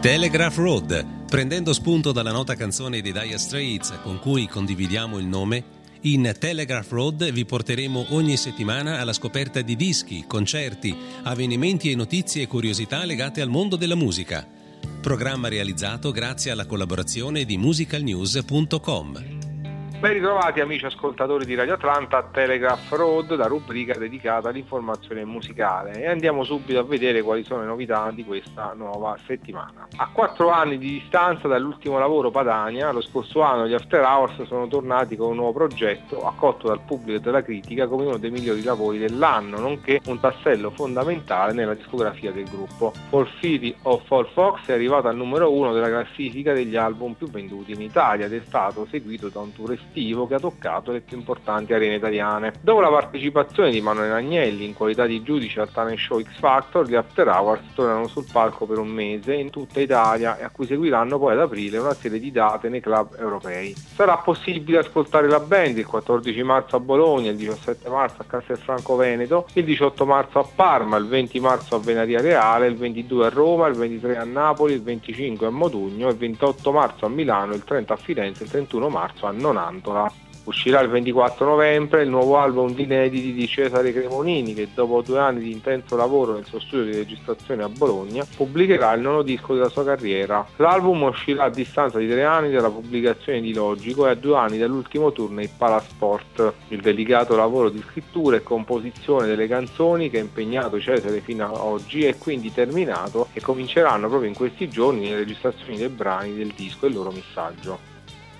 Telegraph Road. Prendendo spunto dalla nota canzone dei Dire Straits con cui condividiamo il nome, in Telegraph Road vi porteremo ogni settimana alla scoperta di dischi, concerti, avvenimenti e notizie e curiosità legate al mondo della musica. Programma realizzato grazie alla collaborazione di musicalnews.com. Ben ritrovati amici ascoltatori di Radio Atlanta a Telegraph Road, la rubrica dedicata all'informazione musicale e andiamo subito a vedere quali sono le novità di questa nuova settimana. A quattro anni di distanza dall'ultimo lavoro Padania, lo scorso anno gli After Hours sono tornati con un nuovo progetto accolto dal pubblico e dalla critica come uno dei migliori lavori dell'anno, nonché un tassello fondamentale nella discografia del gruppo. For City of Fall Fox è arrivato al numero uno della classifica degli album più venduti in Italia ed è stato seguito da un tour estivo che ha toccato le più importanti arene italiane. Dopo la partecipazione di Manuel Agnelli in qualità di giudice al talent show X Factor, gli After Hours tornano sul palco per un mese in tutta Italia e a cui seguiranno poi ad aprile una serie di date nei club europei. Sarà possibile ascoltare la band il 14 marzo a Bologna, il 17 marzo a Castelfranco Veneto, il 18 marzo a Parma, il 20 marzo a Venaria Reale, il 22 a Roma, il 23 a Napoli, il 25 a Modugno, il 28 marzo a Milano, il 30 a Firenze, il 31 marzo a Nonanto. Mantola. Uscirà il 24 novembre il nuovo album di inediti di Cesare Cremonini che dopo due anni di intenso lavoro nel suo studio di registrazione a Bologna pubblicherà il nono disco della sua carriera. L'album uscirà a distanza di tre anni dalla pubblicazione di Logico e a due anni dall'ultimo tour nei Palasport. Il delicato lavoro di scrittura e composizione delle canzoni che ha impegnato Cesare fino ad oggi è quindi terminato e cominceranno proprio in questi giorni le registrazioni dei brani del disco e il loro missaggio.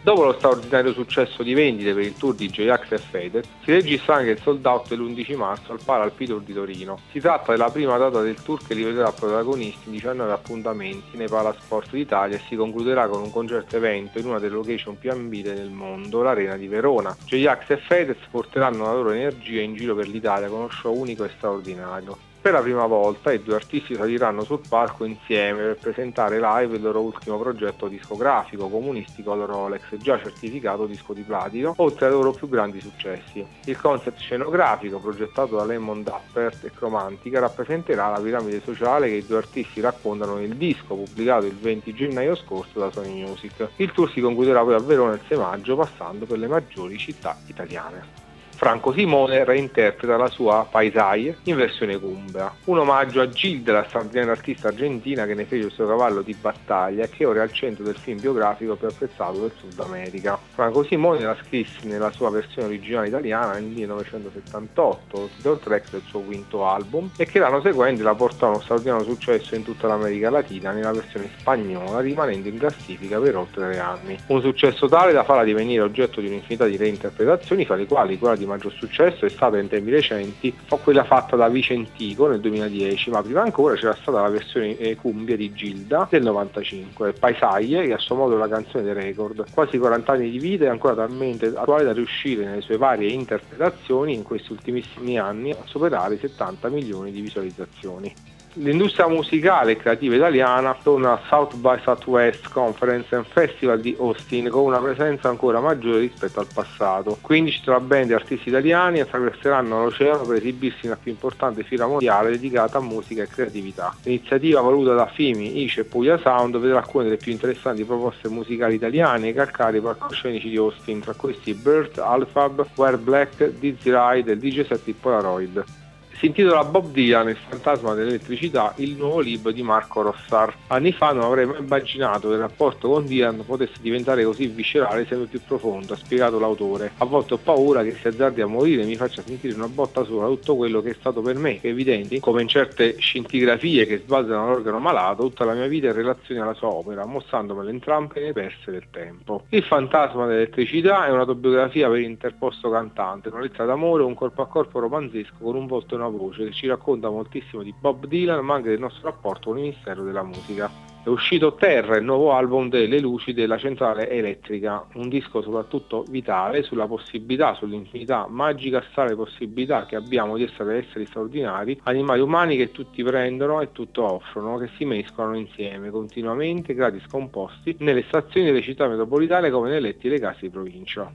Dopo lo straordinario successo di vendite per il tour di J-Ax e Fedez, si registra anche il sold out dell'11 marzo al Paralpi Tour di Torino. Si tratta della prima data del tour che li vedrà protagonisti in 19 appuntamenti nei Palasport d'Italia e si concluderà con un concerto evento in una delle location più ambite del mondo, l'Arena di Verona. J-Ax e Fedez porteranno la loro energia in giro per l'Italia con uno show unico e straordinario. Per la prima volta i due artisti saliranno sul palco insieme per presentare live il loro ultimo progetto discografico, Comunistico al Rolex, già certificato disco di platino, oltre ai loro più grandi successi. Il concept scenografico, progettato da Lemon Dappert e Cromantica, rappresenterà la piramide sociale che i due artisti raccontano nel disco pubblicato il 20 gennaio scorso da Sony Music. Il tour si concluderà poi a Verona il 6 maggio passando per le maggiori città italiane. Franco Simone reinterpreta la sua Paisai in versione cumbra, un omaggio a Gilda, la straordinaria artista argentina che ne fece il suo cavallo di battaglia e che ora è al centro del film biografico più apprezzato del Sud America. Franco Simone la scrisse nella sua versione originale italiana nel 1978, title track del suo quinto album, e che l'anno seguente la portò a uno straordinario successo in tutta l'America Latina nella versione spagnola, rimanendo in classifica per oltre tre anni. Un successo tale da farla divenire oggetto di un'infinità di reinterpretazioni, fra le quali quella di maggior successo è stata in tempi recenti quella fatta da Vicentico nel 2010, ma prima ancora c'era stata la versione eh, cumbia di Gilda del 95, Paisaglie, che a suo modo è la canzone dei record. Quasi 40 anni di vita e ancora talmente attuale da riuscire nelle sue varie interpretazioni in questi ultimissimi anni a superare i 70 milioni di visualizzazioni. L'industria musicale e creativa italiana torna al South by Southwest Conference and Festival di Austin con una presenza ancora maggiore rispetto al passato. 15 tra band e artisti italiani attraverseranno l'oceano per esibirsi nella più importante fiera mondiale dedicata a musica e creatività. L'iniziativa voluta da Fimi, Ice e Puglia Sound vedrà alcune delle più interessanti proposte musicali italiane calcare i palcoscenici di Austin, tra questi Burt, Alfab, Where Black, Dizzy Ride e DJ Set Polaroid. Si intitola Bob Dylan, il fantasma dell'elettricità, il nuovo libro di Marco Rossar. Anni fa non avrei mai immaginato che il rapporto con Dylan potesse diventare così viscerale e sempre più profondo, ha spiegato l'autore. A volte ho paura che si azzardi a morire e mi faccia sentire una botta sola tutto quello che è stato per me, è evidente, come in certe scintigrafie che sbalzano l'organo malato, tutta la mia vita in relazione alla sua opera, mostrandomele entrambe le perse del tempo. Il fantasma dell'elettricità è un'autobiografia per interposto cantante, una lettera d'amore, un corpo a corpo romanzesco con un volto e una una voce che ci racconta moltissimo di Bob Dylan ma anche del nostro rapporto con il Ministero della Musica. È uscito Terra, il nuovo album delle luci della centrale elettrica, un disco soprattutto vitale sulla possibilità, sull'infinità magica strana possibilità che abbiamo di essere esseri straordinari, animali umani che tutti prendono e tutto offrono, che si mescolano insieme continuamente, gratis composti, nelle stazioni delle città metropolitane come nei letti delle case di provincia.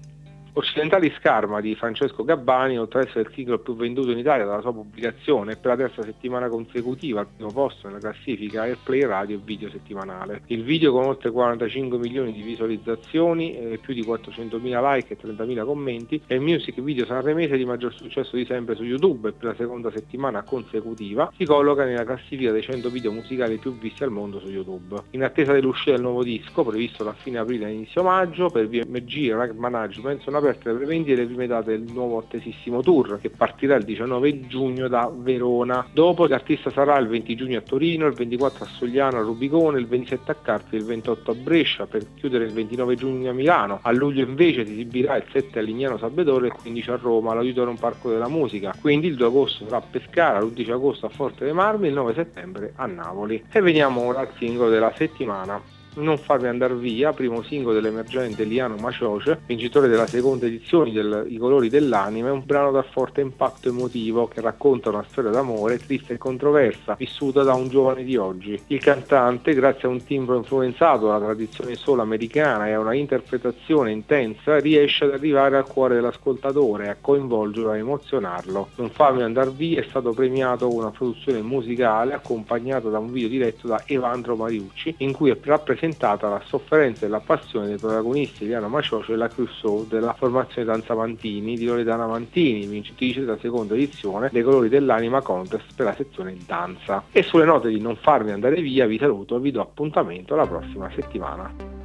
Occidentali Scarma di Francesco Gabbani, oltre ad essere il titolo più venduto in Italia dalla sua pubblicazione, per la terza settimana consecutiva al primo posto nella classifica Airplay Radio e Video settimanale. Il video con oltre 45 milioni di visualizzazioni, eh, più di 400.000 like e 30.000 commenti, è il music video sanremese di maggior successo di sempre su YouTube e per la seconda settimana consecutiva si colloca nella classifica dei 100 video musicali più visti al mondo su YouTube. In attesa dell'uscita del nuovo disco, previsto da fine aprile e inizio maggio, per VMG Rag Management sono aperte le prevendite le prime date del nuovo attesissimo tour che partirà il 19 giugno da Verona. Dopo l'artista sarà il 20 giugno a Torino, il 24 a Sogliano a Rubicone, il 27 a Carpi, il 28 a Brescia per chiudere il 29 giugno a Milano. A luglio invece si esibirà il 7 a Lignano Sabedoro e il 15 a Roma all'Auditorium Parco della Musica. Quindi il 2 agosto sarà a Pescara, l'11 agosto a Forte dei Marmi, il 9 settembre a Napoli. E veniamo ora al singolo della settimana. Non farmi andare via, primo singolo dell'emergente Liano Macioce, vincitore della seconda edizione del I colori dell'anima, è un brano dal forte impatto emotivo che racconta una storia d'amore triste e controversa, vissuta da un giovane di oggi. Il cantante, grazie a un timbro influenzato dalla tradizione solo americana e a una interpretazione intensa, riesce ad arrivare al cuore dell'ascoltatore, a coinvolgerlo, a emozionarlo. Non farmi andare via è stato premiato con una produzione musicale accompagnata da un video diretto da Evandro Mariucci, in cui è rappresentato rappresentata la sofferenza e la passione dei protagonisti Eliana Maciocio e la Crusoe della formazione Danza Mantini di Loredana Mantini, vincitrice della seconda edizione dei colori dell'anima contest per la sezione danza. E sulle note di non farmi andare via vi saluto e vi do appuntamento la prossima settimana.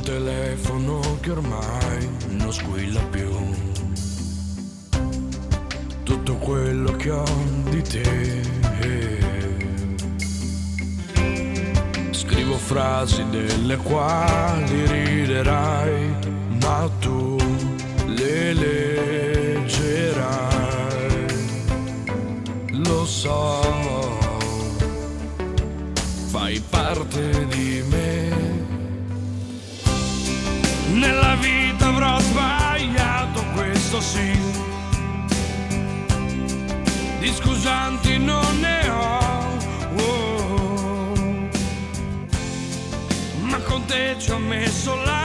Telefono che ormai non squilla più. Tutto quello che ho di te. Scrivo frasi delle quali riderai, ma tu scusanti non ne ho. Oh. Ma con te ci ho messo l'anima,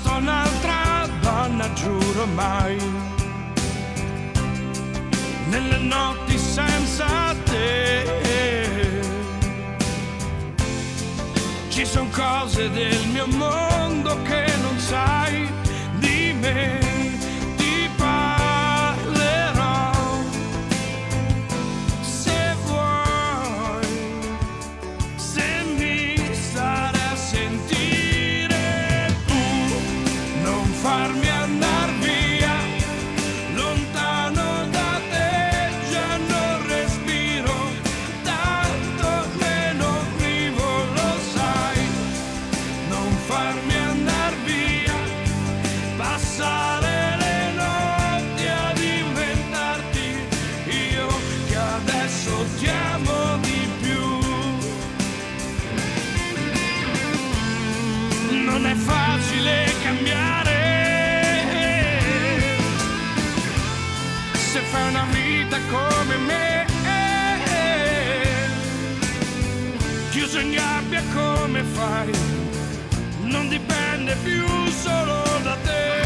stata un'altra donna, giuro mai. Nelle notti senza te. Ci sono cose del mio mondo che non sai farmi andar via, passare le notti ad inventarti, io che adesso ti amo di più. Non è facile cambiare, se fai una vita come me. chiuso in gabbia come fai non dipende più solo da te.